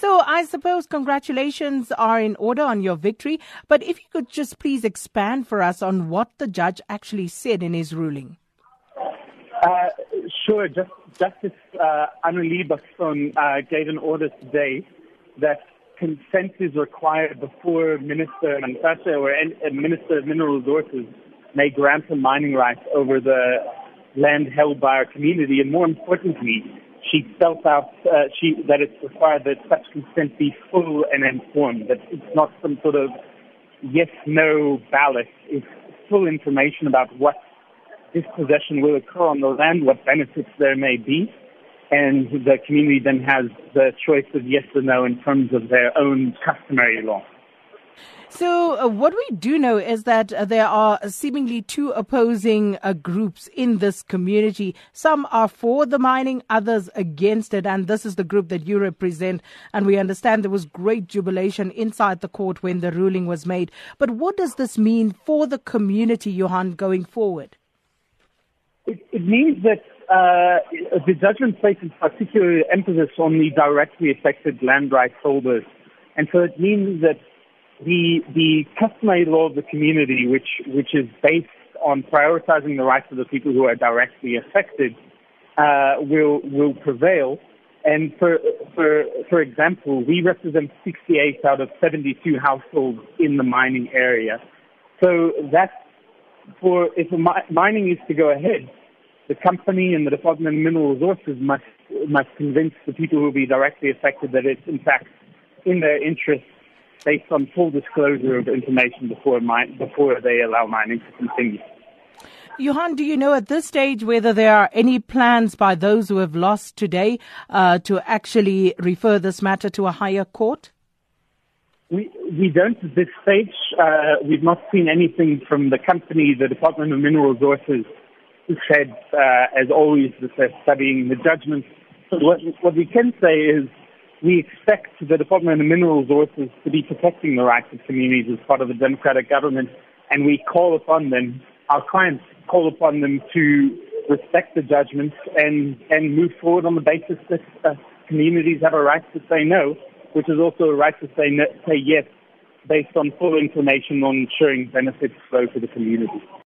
So I suppose congratulations are in order on your victory, but if you could just please expand for us on what the judge actually said in his ruling. Uh, sure. Just, Justice uh, Basson uh, gave an order today that consent is required before Minister Mantashe or uh, Minister of Mineral Resources may grant a mining right over the land held by our community, and more importantly, she spelt out uh, she, that it's required that such consent be full and informed, that it's not some sort of yes-no ballot. It's full information about what dispossession will occur on the land, what benefits there may be, and the community then has the choice of yes or no in terms of their own customary law. So, uh, what we do know is that uh, there are seemingly two opposing uh, groups in this community. Some are for the mining, others against it. And this is the group that you represent. And we understand there was great jubilation inside the court when the ruling was made. But what does this mean for the community, Johan, going forward? It, it means that uh, the judgment places particular emphasis on the directly affected land rights holders. And so it means that the the customary law of the community, which which is based on prioritizing the rights of the people who are directly affected, uh, will will prevail. And for for for example, we represent 68 out of 72 households in the mining area. So that's for if mi- mining is to go ahead, the company and the Department of Mineral Resources must must convince the people who will be directly affected that it's in fact in their interest based on full disclosure of information before, mine, before they allow mining to continue. Johan, do you know at this stage whether there are any plans by those who have lost today uh, to actually refer this matter to a higher court? We, we don't at this stage. Uh, we've not seen anything from the company, the Department of Mineral Resources, who said, uh, as always, that they're studying the judgment. So what, what we can say is we expect the Department of Mineral Resources to be protecting the rights of communities as part of a democratic government, and we call upon them, our clients call upon them to respect the judgments and, and move forward on the basis that uh, communities have a right to say no, which is also a right to say, no, say yes based on full information on ensuring benefits flow to the community.